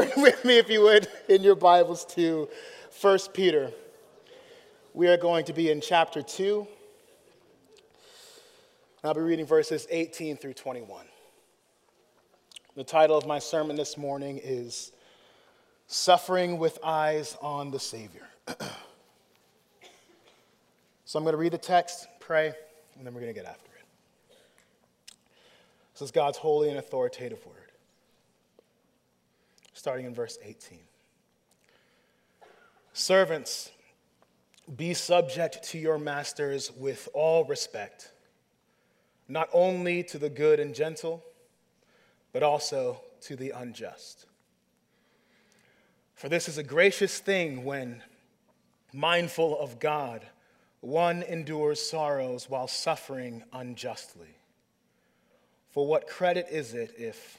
turn with me, if you would, in your Bibles to 1 Peter. We are going to be in chapter 2. I'll be reading verses 18 through 21. The title of my sermon this morning is Suffering with Eyes on the Savior. so I'm going to read the text, pray, and then we're going to get after it. This is God's holy and authoritative word starting in verse 18. Servants, be subject to your masters with all respect, not only to the good and gentle, but also to the unjust. For this is a gracious thing when, mindful of God, one endures sorrows while suffering unjustly. For what credit is it if,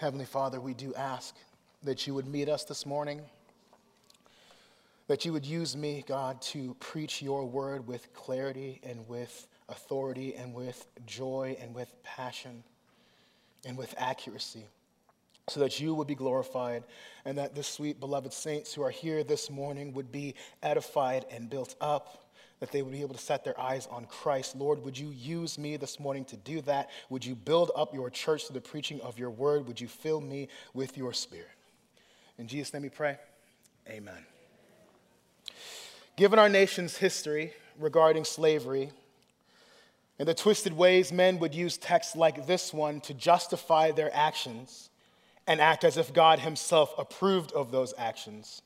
Heavenly Father, we do ask that you would meet us this morning, that you would use me, God, to preach your word with clarity and with authority and with joy and with passion and with accuracy, so that you would be glorified and that the sweet, beloved saints who are here this morning would be edified and built up that they would be able to set their eyes on Christ. Lord, would you use me this morning to do that? Would you build up your church through the preaching of your word? Would you fill me with your spirit? In Jesus' name we pray. Amen. Given our nation's history regarding slavery, and the twisted ways men would use texts like this one to justify their actions and act as if God Himself approved of those actions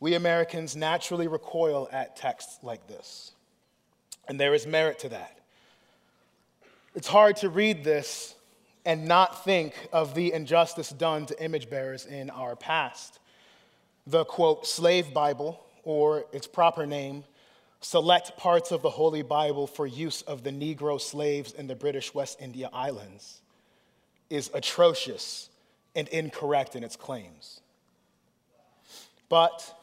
we Americans naturally recoil at texts like this. And there is merit to that. It's hard to read this and not think of the injustice done to image bearers in our past. The quote, slave Bible, or its proper name, select parts of the Holy Bible for use of the Negro slaves in the British West India Islands, is atrocious and incorrect in its claims. But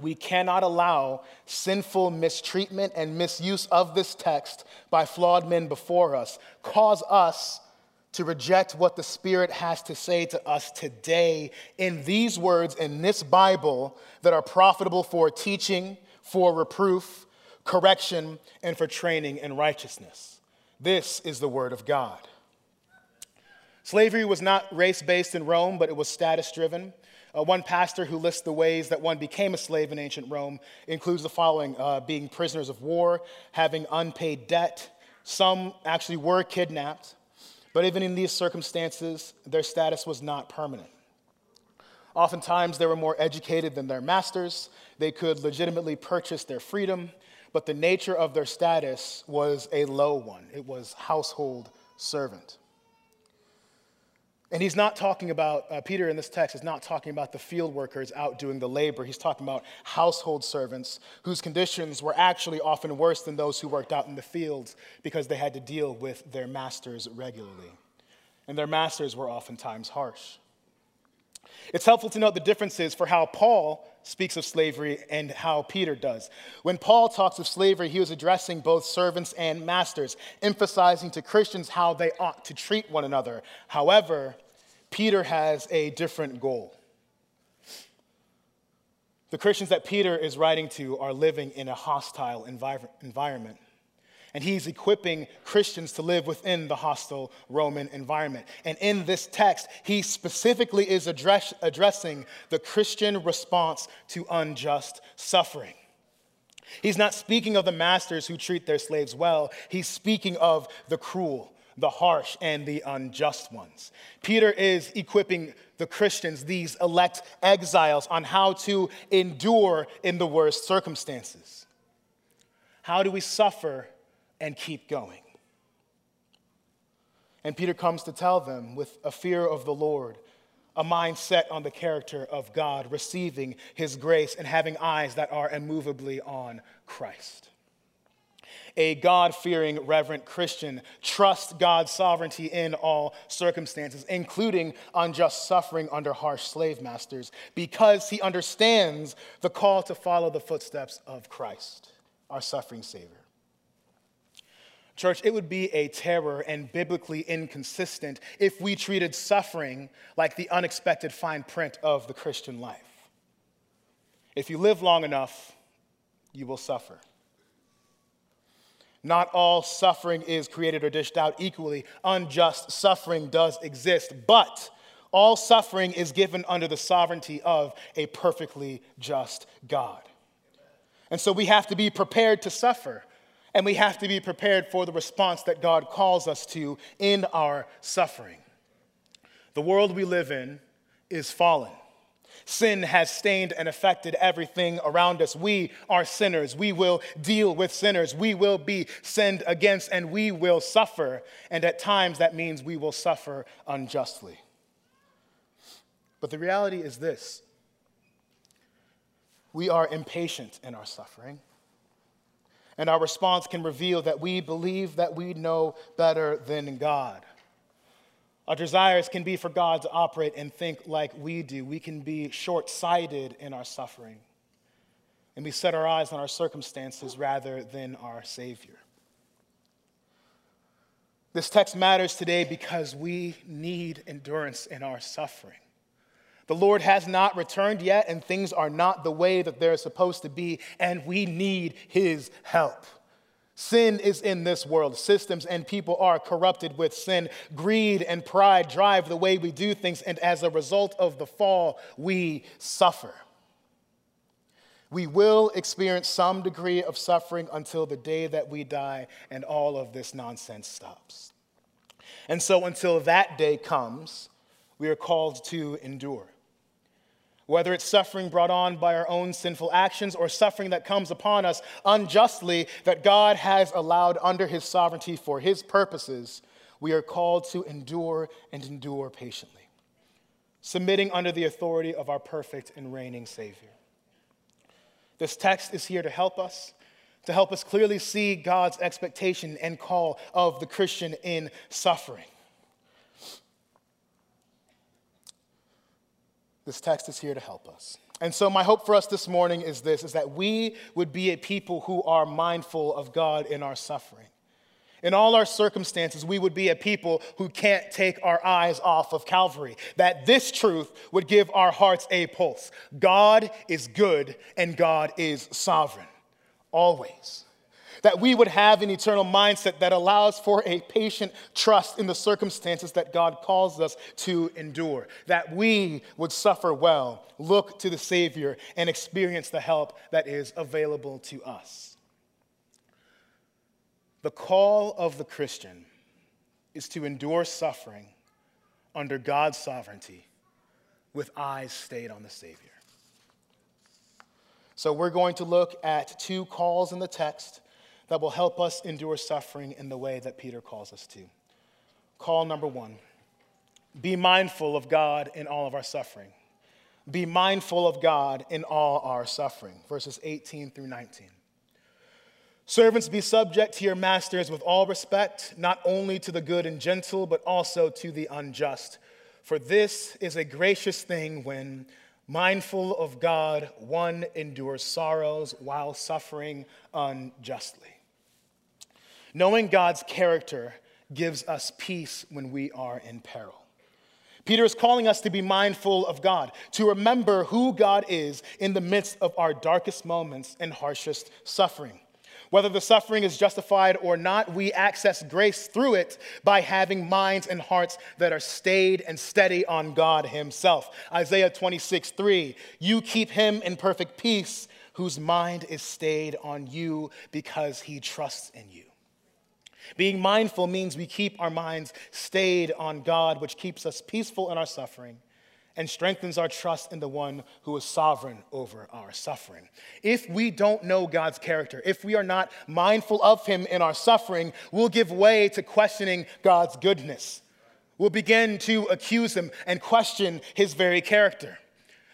we cannot allow sinful mistreatment and misuse of this text by flawed men before us cause us to reject what the Spirit has to say to us today in these words in this Bible that are profitable for teaching, for reproof, correction, and for training in righteousness. This is the Word of God. Slavery was not race based in Rome, but it was status driven. Uh, one pastor who lists the ways that one became a slave in ancient Rome includes the following uh, being prisoners of war, having unpaid debt. Some actually were kidnapped, but even in these circumstances, their status was not permanent. Oftentimes, they were more educated than their masters. They could legitimately purchase their freedom, but the nature of their status was a low one. It was household servant. And he's not talking about, uh, Peter in this text is not talking about the field workers out doing the labor. He's talking about household servants whose conditions were actually often worse than those who worked out in the fields because they had to deal with their masters regularly. And their masters were oftentimes harsh. It's helpful to note the differences for how Paul speaks of slavery and how Peter does. When Paul talks of slavery, he was addressing both servants and masters, emphasizing to Christians how they ought to treat one another. However, Peter has a different goal. The Christians that Peter is writing to are living in a hostile envir- environment and he's equipping Christians to live within the hostile Roman environment. And in this text, he specifically is address, addressing the Christian response to unjust suffering. He's not speaking of the masters who treat their slaves well, he's speaking of the cruel, the harsh, and the unjust ones. Peter is equipping the Christians, these elect exiles, on how to endure in the worst circumstances. How do we suffer and keep going. And Peter comes to tell them with a fear of the Lord, a mind set on the character of God, receiving his grace and having eyes that are immovably on Christ. A God fearing, reverent Christian trusts God's sovereignty in all circumstances, including unjust suffering under harsh slave masters, because he understands the call to follow the footsteps of Christ, our suffering Savior. Church, it would be a terror and biblically inconsistent if we treated suffering like the unexpected fine print of the Christian life. If you live long enough, you will suffer. Not all suffering is created or dished out equally. Unjust suffering does exist, but all suffering is given under the sovereignty of a perfectly just God. And so we have to be prepared to suffer. And we have to be prepared for the response that God calls us to in our suffering. The world we live in is fallen. Sin has stained and affected everything around us. We are sinners. We will deal with sinners. We will be sinned against and we will suffer. And at times that means we will suffer unjustly. But the reality is this we are impatient in our suffering and our response can reveal that we believe that we know better than God. Our desires can be for God to operate and think like we do. We can be short sighted in our suffering. And we set our eyes on our circumstances rather than our Savior. This text matters today because we need endurance in our suffering. The Lord has not returned yet, and things are not the way that they're supposed to be, and we need His help. Sin is in this world. Systems and people are corrupted with sin. Greed and pride drive the way we do things, and as a result of the fall, we suffer. We will experience some degree of suffering until the day that we die and all of this nonsense stops. And so, until that day comes, we are called to endure whether it's suffering brought on by our own sinful actions or suffering that comes upon us unjustly that God has allowed under his sovereignty for his purposes, we are called to endure and endure patiently, submitting under the authority of our perfect and reigning Savior. This text is here to help us, to help us clearly see God's expectation and call of the Christian in suffering. This text is here to help us. And so my hope for us this morning is this is that we would be a people who are mindful of God in our suffering. In all our circumstances, we would be a people who can't take our eyes off of Calvary. That this truth would give our hearts a pulse. God is good and God is sovereign, always that we would have an eternal mindset that allows for a patient trust in the circumstances that God calls us to endure, that we would suffer well, look to the Savior, and experience the help that is available to us. The call of the Christian is to endure suffering under God's sovereignty with eyes stayed on the Savior. So, we're going to look at two calls in the text that will help us endure suffering in the way that Peter calls us to. Call number one be mindful of God in all of our suffering. Be mindful of God in all our suffering. Verses 18 through 19. Servants, be subject to your masters with all respect, not only to the good and gentle, but also to the unjust. For this is a gracious thing when mindful of God, one endures sorrows while suffering unjustly. Knowing God's character gives us peace when we are in peril. Peter is calling us to be mindful of God, to remember who God is in the midst of our darkest moments and harshest suffering. Whether the suffering is justified or not, we access grace through it by having minds and hearts that are stayed and steady on God Himself. Isaiah 26, 3 You keep him in perfect peace, whose mind is stayed on you because he trusts in you. Being mindful means we keep our minds stayed on God, which keeps us peaceful in our suffering and strengthens our trust in the one who is sovereign over our suffering. If we don't know God's character, if we are not mindful of him in our suffering, we'll give way to questioning God's goodness. We'll begin to accuse him and question his very character.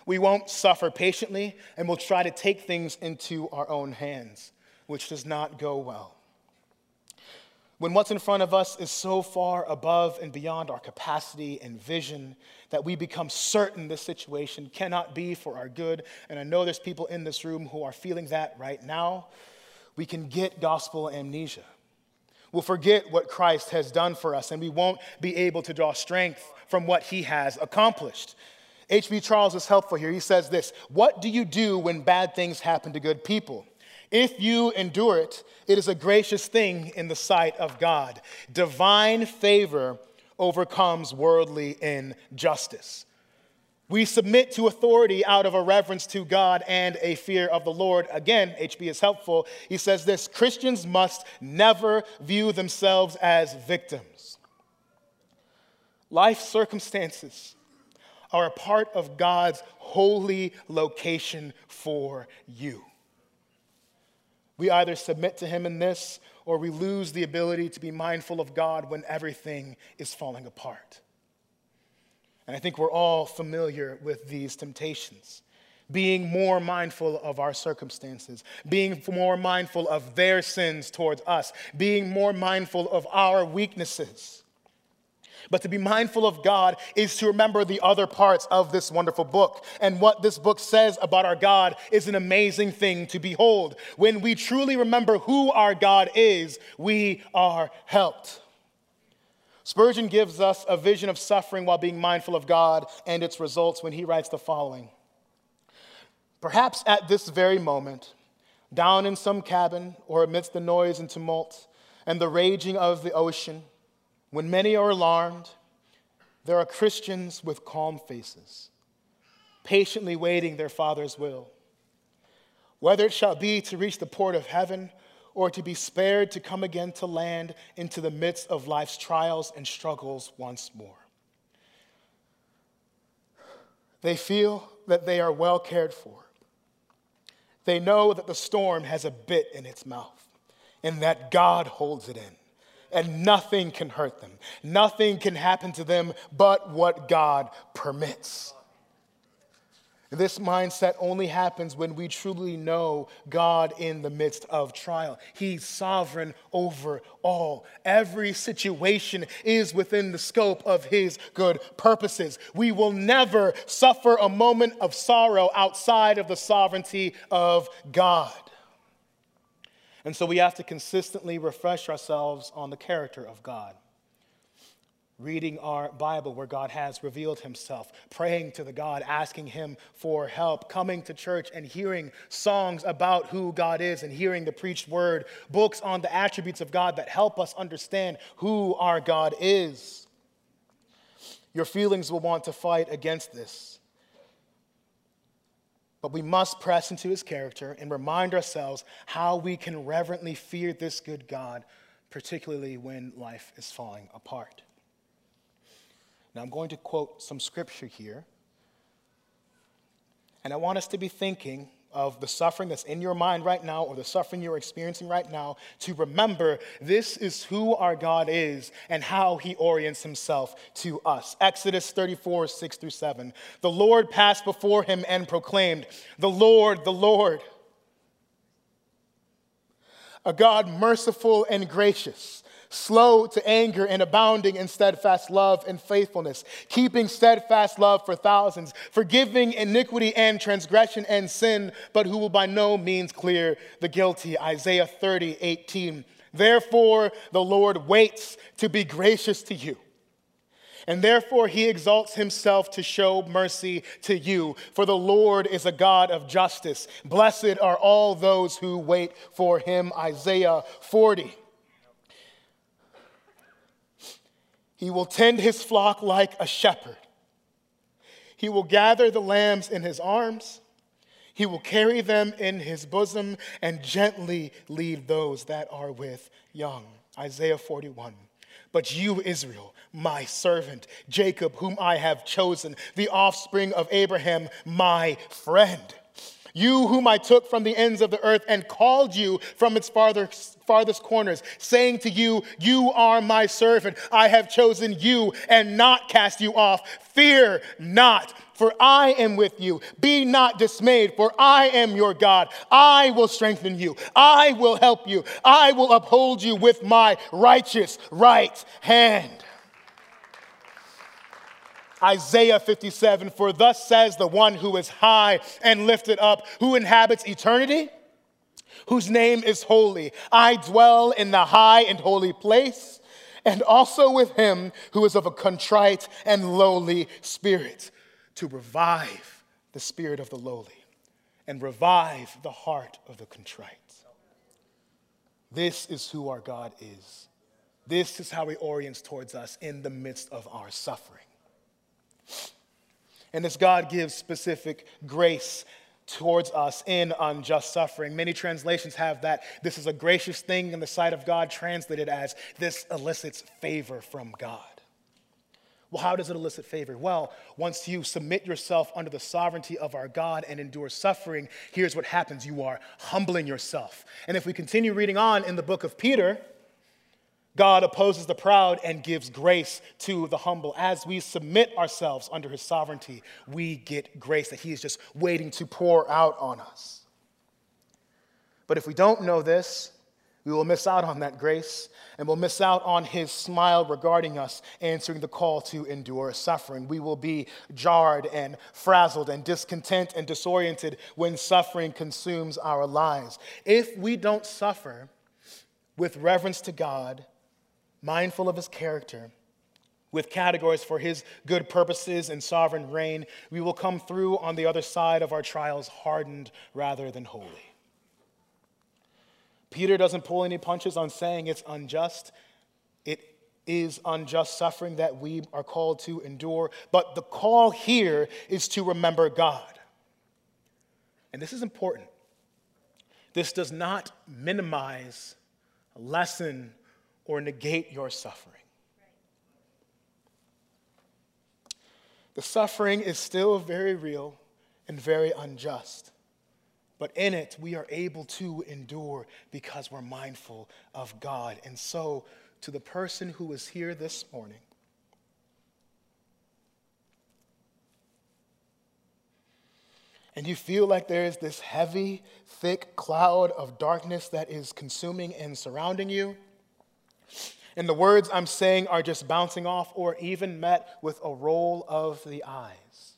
We won't suffer patiently, and we'll try to take things into our own hands, which does not go well. When what's in front of us is so far above and beyond our capacity and vision that we become certain this situation cannot be for our good, and I know there's people in this room who are feeling that right now, we can get gospel amnesia. We'll forget what Christ has done for us, and we won't be able to draw strength from what he has accomplished. H.B. Charles is helpful here. He says this What do you do when bad things happen to good people? If you endure it, it is a gracious thing in the sight of God. Divine favor overcomes worldly injustice. We submit to authority out of a reverence to God and a fear of the Lord. Again, HB is helpful. He says this Christians must never view themselves as victims. Life circumstances are a part of God's holy location for you. We either submit to Him in this or we lose the ability to be mindful of God when everything is falling apart. And I think we're all familiar with these temptations. Being more mindful of our circumstances, being more mindful of their sins towards us, being more mindful of our weaknesses. But to be mindful of God is to remember the other parts of this wonderful book. And what this book says about our God is an amazing thing to behold. When we truly remember who our God is, we are helped. Spurgeon gives us a vision of suffering while being mindful of God and its results when he writes the following Perhaps at this very moment, down in some cabin or amidst the noise and tumult and the raging of the ocean, when many are alarmed, there are Christians with calm faces, patiently waiting their Father's will. Whether it shall be to reach the port of heaven or to be spared to come again to land into the midst of life's trials and struggles once more. They feel that they are well cared for. They know that the storm has a bit in its mouth and that God holds it in and nothing can hurt them. Nothing can happen to them but what God permits. This mindset only happens when we truly know God in the midst of trial. He's sovereign over all. Every situation is within the scope of His good purposes. We will never suffer a moment of sorrow outside of the sovereignty of God. And so we have to consistently refresh ourselves on the character of God. Reading our Bible where God has revealed himself, praying to the God, asking him for help, coming to church and hearing songs about who God is and hearing the preached word, books on the attributes of God that help us understand who our God is. Your feelings will want to fight against this. But we must press into his character and remind ourselves how we can reverently fear this good God, particularly when life is falling apart. Now, I'm going to quote some scripture here. And I want us to be thinking of the suffering that's in your mind right now or the suffering you're experiencing right now to remember this is who our God is and how he orients himself to us. Exodus 34, 6 through 7. The Lord passed before him and proclaimed, The Lord, the Lord, a God merciful and gracious slow to anger and abounding in steadfast love and faithfulness, keeping steadfast love for thousands, forgiving iniquity and transgression and sin, but who will by no means clear the guilty. Isaiah 30, 18. Therefore, the Lord waits to be gracious to you. And therefore, he exalts himself to show mercy to you. For the Lord is a God of justice. Blessed are all those who wait for him. Isaiah 40. He will tend his flock like a shepherd. He will gather the lambs in his arms. He will carry them in his bosom and gently lead those that are with young. Isaiah 41. But you, Israel, my servant, Jacob, whom I have chosen, the offspring of Abraham, my friend. You, whom I took from the ends of the earth and called you from its farthest, farthest corners, saying to you, You are my servant. I have chosen you and not cast you off. Fear not, for I am with you. Be not dismayed, for I am your God. I will strengthen you. I will help you. I will uphold you with my righteous right hand. Isaiah 57 For thus says the one who is high and lifted up, who inhabits eternity, whose name is holy. I dwell in the high and holy place, and also with him who is of a contrite and lowly spirit, to revive the spirit of the lowly and revive the heart of the contrite. This is who our God is. This is how he orients towards us in the midst of our suffering. And as God gives specific grace towards us in unjust suffering. Many translations have that this is a gracious thing in the sight of God, translated as this elicits favor from God. Well, how does it elicit favor? Well, once you submit yourself under the sovereignty of our God and endure suffering, here's what happens you are humbling yourself. And if we continue reading on in the book of Peter, God opposes the proud and gives grace to the humble. As we submit ourselves under his sovereignty, we get grace that he is just waiting to pour out on us. But if we don't know this, we will miss out on that grace and we'll miss out on his smile regarding us answering the call to endure suffering. We will be jarred and frazzled and discontent and disoriented when suffering consumes our lives. If we don't suffer with reverence to God, mindful of his character, with categories for his good purposes and sovereign reign, we will come through on the other side of our trials hardened rather than holy. Peter doesn't pull any punches on saying it's unjust. It is unjust suffering that we are called to endure, but the call here is to remember God. And this is important. This does not minimize, lessen, or negate your suffering. The suffering is still very real and very unjust. But in it, we are able to endure because we're mindful of God. And so, to the person who is here this morning, and you feel like there is this heavy, thick cloud of darkness that is consuming and surrounding you, and the words I'm saying are just bouncing off or even met with a roll of the eyes.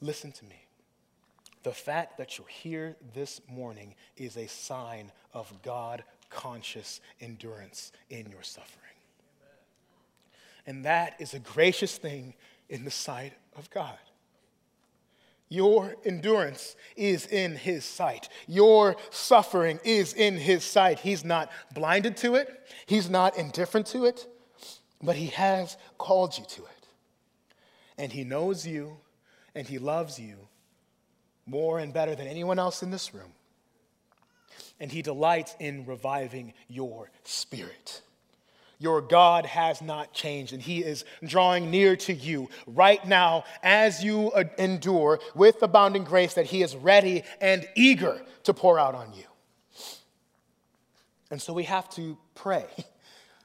Listen to me. The fact that you're here this morning is a sign of God conscious endurance in your suffering. And that is a gracious thing in the sight of God. Your endurance is in his sight. Your suffering is in his sight. He's not blinded to it, he's not indifferent to it, but he has called you to it. And he knows you and he loves you more and better than anyone else in this room. And he delights in reviving your spirit. Your God has not changed, and He is drawing near to you right now as you endure with abounding grace that He is ready and eager to pour out on you. And so we have to pray.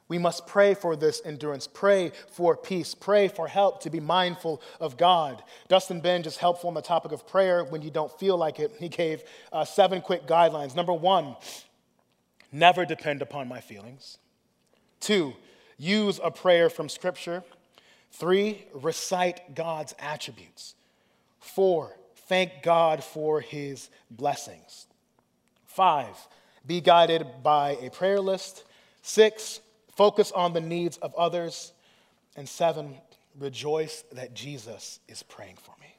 We must pray for this endurance, pray for peace, pray for help to be mindful of God. Dustin Benge is helpful on the topic of prayer when you don't feel like it. He gave uh, seven quick guidelines. Number one, never depend upon my feelings. Two, use a prayer from Scripture. Three, recite God's attributes. Four, thank God for his blessings. Five, be guided by a prayer list. Six, focus on the needs of others. And seven, rejoice that Jesus is praying for me.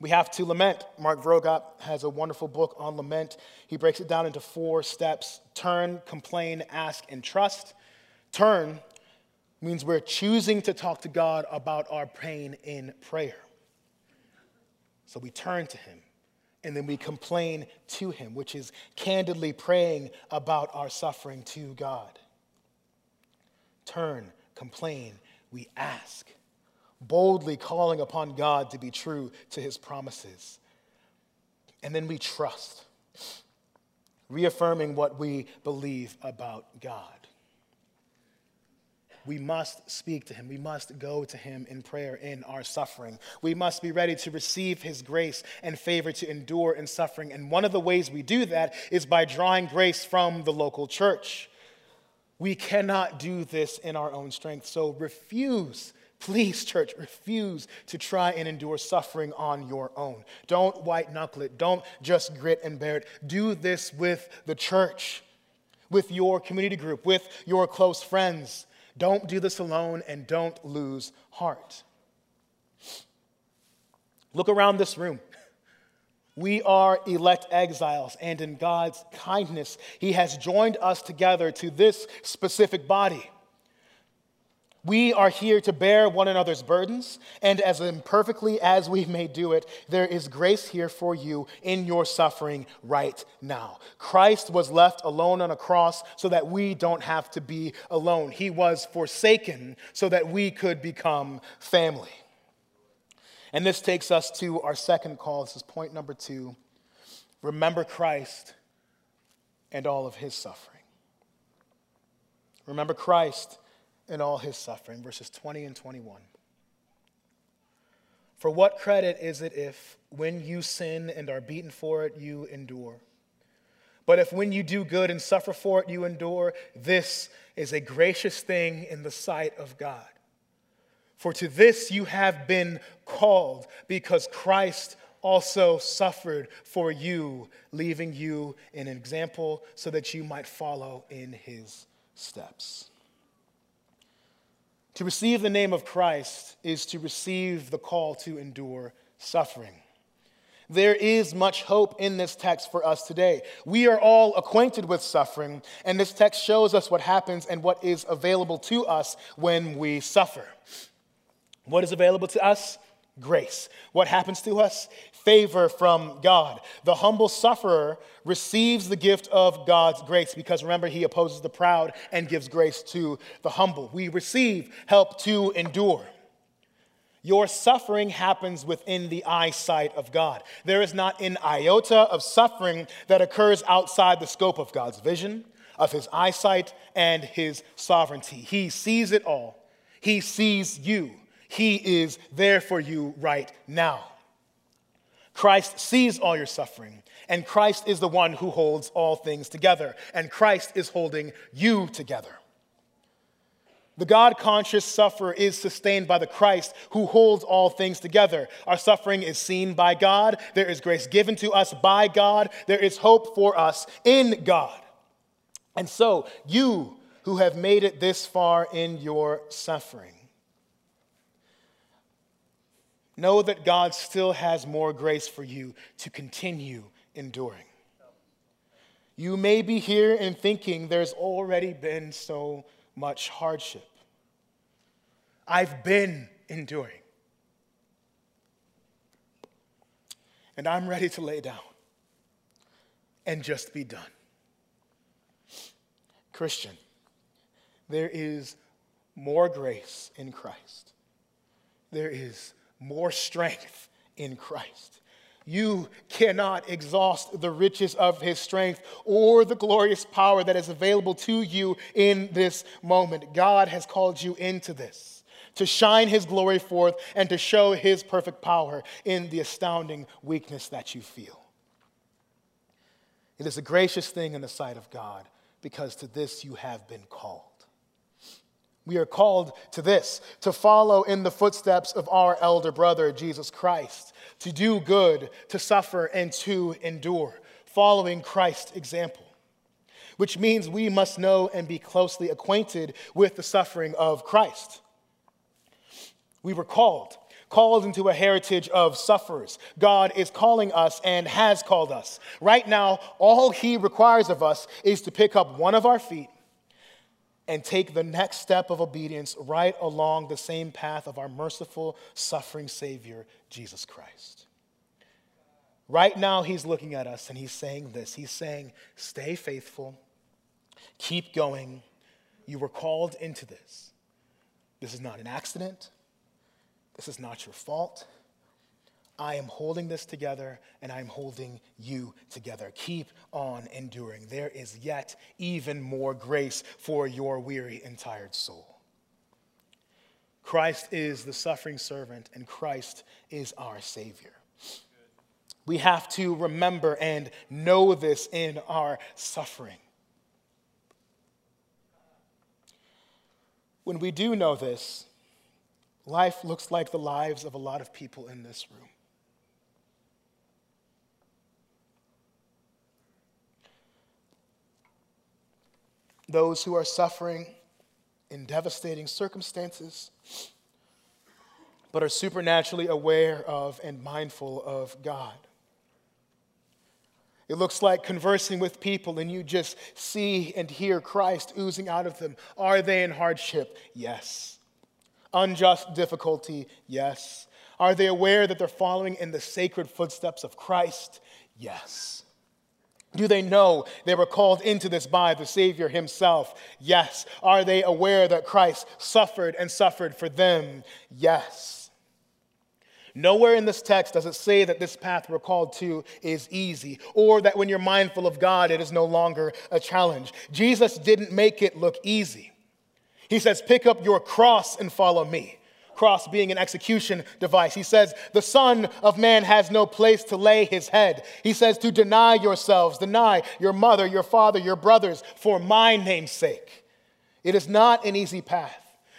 We have to lament. Mark Vroegop has a wonderful book on lament. He breaks it down into four steps turn, complain, ask, and trust. Turn means we're choosing to talk to God about our pain in prayer. So we turn to Him and then we complain to Him, which is candidly praying about our suffering to God. turn, complain, we ask, boldly calling upon God to be true to his promises. And then we trust, reaffirming what we believe about God. We must speak to him. We must go to him in prayer in our suffering. We must be ready to receive his grace and favor to endure in suffering. And one of the ways we do that is by drawing grace from the local church. We cannot do this in our own strength. So refuse, please, church, refuse to try and endure suffering on your own. Don't white knuckle it. Don't just grit and bear it. Do this with the church, with your community group, with your close friends. Don't do this alone and don't lose heart. Look around this room. We are elect exiles, and in God's kindness, He has joined us together to this specific body. We are here to bear one another's burdens, and as imperfectly as we may do it, there is grace here for you in your suffering right now. Christ was left alone on a cross so that we don't have to be alone. He was forsaken so that we could become family. And this takes us to our second call. This is point number two. Remember Christ and all of his suffering. Remember Christ and all his suffering. Verses 20 and 21. For what credit is it if, when you sin and are beaten for it, you endure? But if when you do good and suffer for it, you endure, this is a gracious thing in the sight of God. For to this you have been called, because Christ also suffered for you, leaving you an example so that you might follow in his steps. To receive the name of Christ is to receive the call to endure suffering. There is much hope in this text for us today. We are all acquainted with suffering, and this text shows us what happens and what is available to us when we suffer. What is available to us? Grace. What happens to us? Favor from God. The humble sufferer receives the gift of God's grace because remember, he opposes the proud and gives grace to the humble. We receive help to endure. Your suffering happens within the eyesight of God. There is not an iota of suffering that occurs outside the scope of God's vision, of his eyesight, and his sovereignty. He sees it all. He sees you. He is there for you right now. Christ sees all your suffering, and Christ is the one who holds all things together, and Christ is holding you together. The God conscious sufferer is sustained by the Christ who holds all things together. Our suffering is seen by God. There is grace given to us by God. There is hope for us in God. And so, you who have made it this far in your suffering, Know that God still has more grace for you to continue enduring. You may be here and thinking there's already been so much hardship. I've been enduring. And I'm ready to lay down and just be done. Christian, there is more grace in Christ. There is more strength in Christ. You cannot exhaust the riches of his strength or the glorious power that is available to you in this moment. God has called you into this to shine his glory forth and to show his perfect power in the astounding weakness that you feel. It is a gracious thing in the sight of God because to this you have been called. We are called to this, to follow in the footsteps of our elder brother, Jesus Christ, to do good, to suffer, and to endure, following Christ's example. Which means we must know and be closely acquainted with the suffering of Christ. We were called, called into a heritage of sufferers. God is calling us and has called us. Right now, all He requires of us is to pick up one of our feet and take the next step of obedience right along the same path of our merciful, suffering Savior, Jesus Christ. Right now, He's looking at us and He's saying this He's saying, Stay faithful, keep going, You were called into this. This is not an accident. This is not your fault. I am holding this together and I'm holding you together. Keep on enduring. There is yet even more grace for your weary and tired soul. Christ is the suffering servant and Christ is our Savior. We have to remember and know this in our suffering. When we do know this, life looks like the lives of a lot of people in this room. Those who are suffering in devastating circumstances, but are supernaturally aware of and mindful of God. It looks like conversing with people and you just see and hear Christ oozing out of them. Are they in hardship? Yes. Unjust difficulty? Yes. Are they aware that they're following in the sacred footsteps of Christ? Yes. Do they know they were called into this by the Savior Himself? Yes. Are they aware that Christ suffered and suffered for them? Yes. Nowhere in this text does it say that this path we're called to is easy or that when you're mindful of God, it is no longer a challenge. Jesus didn't make it look easy. He says, Pick up your cross and follow me. Cross being an execution device. He says, The Son of Man has no place to lay his head. He says, To deny yourselves, deny your mother, your father, your brothers, for my name's sake. It is not an easy path.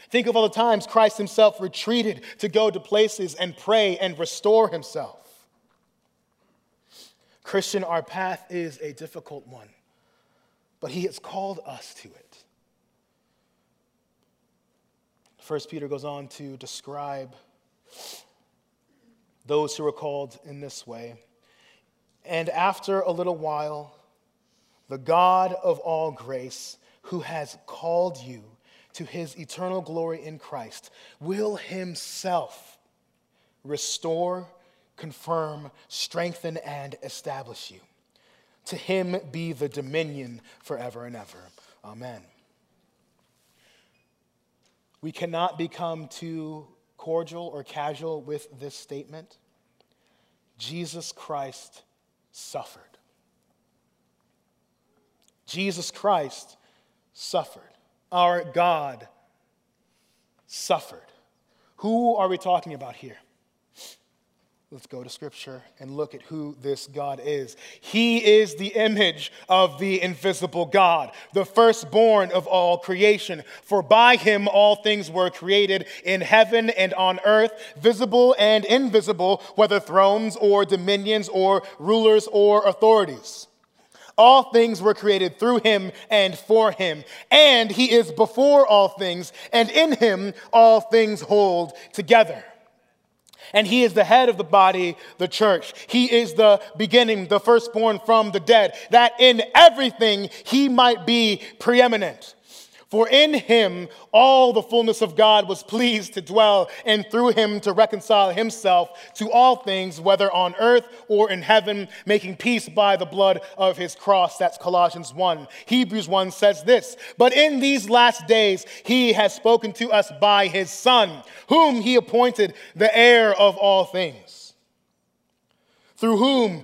Think of all the times Christ himself retreated to go to places and pray and restore himself. Christian, our path is a difficult one, but he has called us to it. First Peter goes on to describe those who are called in this way. And after a little while, the God of all grace, who has called you to his eternal glory in Christ, will himself restore, confirm, strengthen, and establish you. To him be the dominion forever and ever. Amen. We cannot become too cordial or casual with this statement. Jesus Christ suffered. Jesus Christ suffered our God suffered. Who are we talking about here? Let's go to scripture and look at who this God is. He is the image of the invisible God, the firstborn of all creation. For by him all things were created in heaven and on earth, visible and invisible, whether thrones or dominions or rulers or authorities. All things were created through him and for him. And he is before all things, and in him all things hold together. And he is the head of the body, the church. He is the beginning, the firstborn from the dead, that in everything he might be preeminent. For in him all the fullness of God was pleased to dwell, and through him to reconcile himself to all things, whether on earth or in heaven, making peace by the blood of his cross. That's Colossians 1. Hebrews 1 says this But in these last days he has spoken to us by his Son, whom he appointed the heir of all things, through whom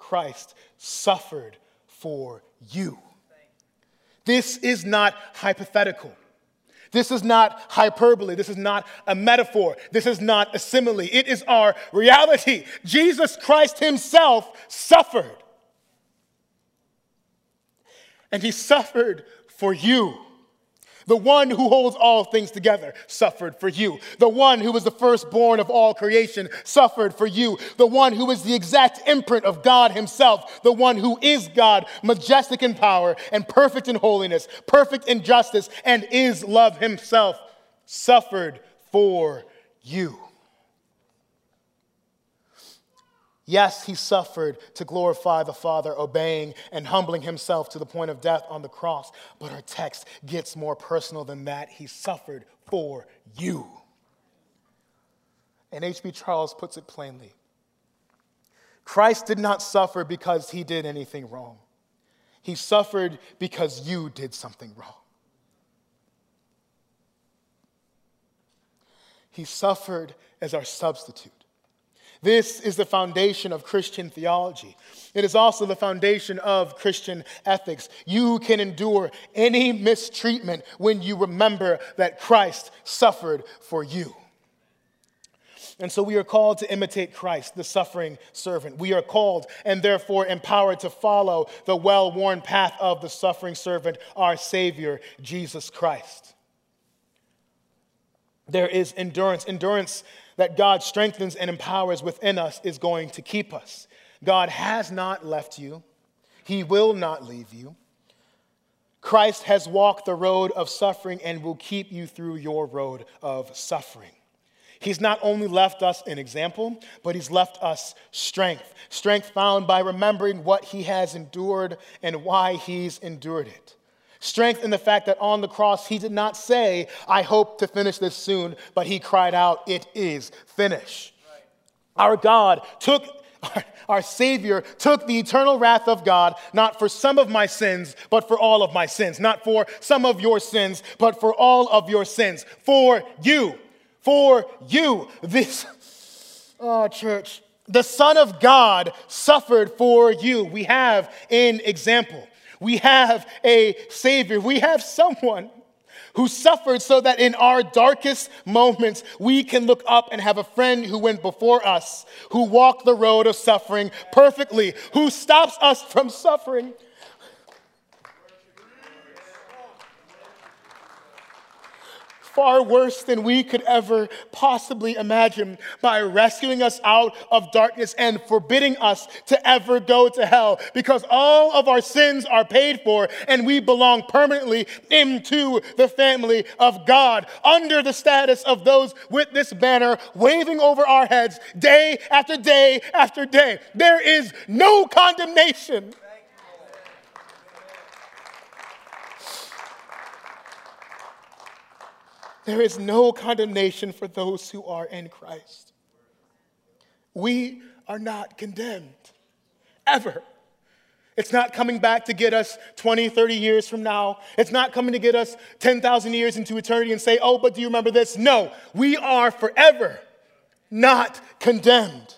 Christ suffered for you. This is not hypothetical. This is not hyperbole. This is not a metaphor. This is not a simile. It is our reality. Jesus Christ Himself suffered. And He suffered for you. The one who holds all things together suffered for you. The one who was the firstborn of all creation suffered for you. The one who is the exact imprint of God himself. The one who is God, majestic in power and perfect in holiness, perfect in justice, and is love himself, suffered for you. Yes, he suffered to glorify the Father, obeying and humbling himself to the point of death on the cross. But our text gets more personal than that. He suffered for you. And H.B. Charles puts it plainly Christ did not suffer because he did anything wrong, he suffered because you did something wrong. He suffered as our substitute. This is the foundation of Christian theology. It is also the foundation of Christian ethics. You can endure any mistreatment when you remember that Christ suffered for you. And so we are called to imitate Christ, the suffering servant. We are called and therefore empowered to follow the well worn path of the suffering servant, our Savior, Jesus Christ. There is endurance. Endurance that God strengthens and empowers within us is going to keep us. God has not left you, He will not leave you. Christ has walked the road of suffering and will keep you through your road of suffering. He's not only left us an example, but he's left us strength. Strength found by remembering what he has endured and why he's endured it. Strength in the fact that on the cross, he did not say, I hope to finish this soon, but he cried out, It is finished. Right. Our God took, our, our Savior took the eternal wrath of God, not for some of my sins, but for all of my sins. Not for some of your sins, but for all of your sins. For you. For you. This, oh, church. The Son of God suffered for you. We have an example. We have a Savior. We have someone who suffered so that in our darkest moments we can look up and have a friend who went before us, who walked the road of suffering perfectly, who stops us from suffering far worse than we could ever possibly imagine by rescuing us out of darkness and forbidding us to ever go to hell because all of our sins are paid for and we belong permanently into the family of God under the status of those with this banner waving over our heads day after day after day. There is no condemnation. There is no condemnation for those who are in Christ. We are not condemned, ever. It's not coming back to get us 20, 30 years from now. It's not coming to get us 10,000 years into eternity and say, oh, but do you remember this? No, we are forever not condemned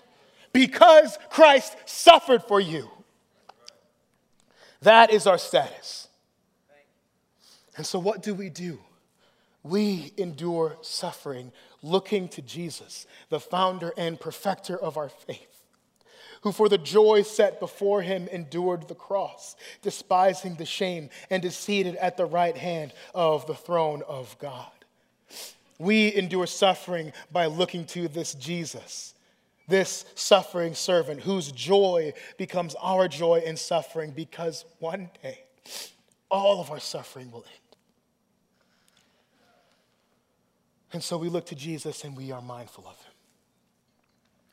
because Christ suffered for you. That is our status. And so, what do we do? We endure suffering looking to Jesus, the founder and perfecter of our faith, who for the joy set before him endured the cross, despising the shame, and is seated at the right hand of the throne of God. We endure suffering by looking to this Jesus, this suffering servant, whose joy becomes our joy in suffering because one day all of our suffering will end. And so we look to Jesus and we are mindful of him.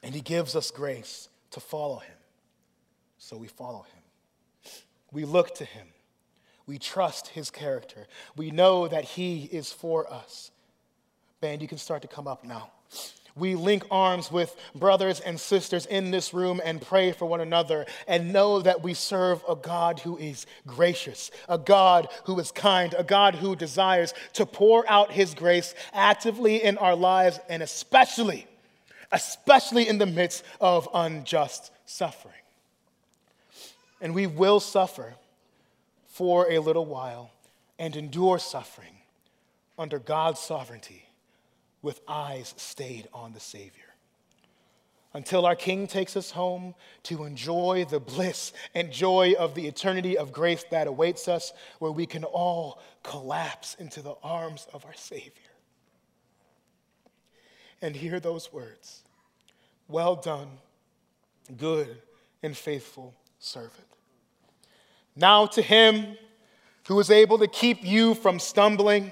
And he gives us grace to follow him. So we follow him. We look to him. We trust his character. We know that he is for us. Band, you can start to come up now we link arms with brothers and sisters in this room and pray for one another and know that we serve a God who is gracious, a God who is kind, a God who desires to pour out his grace actively in our lives and especially, especially in the midst of unjust suffering. And we will suffer for a little while and endure suffering under God's sovereignty with eyes stayed on the Savior. until our King takes us home to enjoy the bliss and joy of the eternity of grace that awaits us, where we can all collapse into the arms of our Savior and hear those words Well done, good and faithful servant. Now to him who is able to keep you from stumbling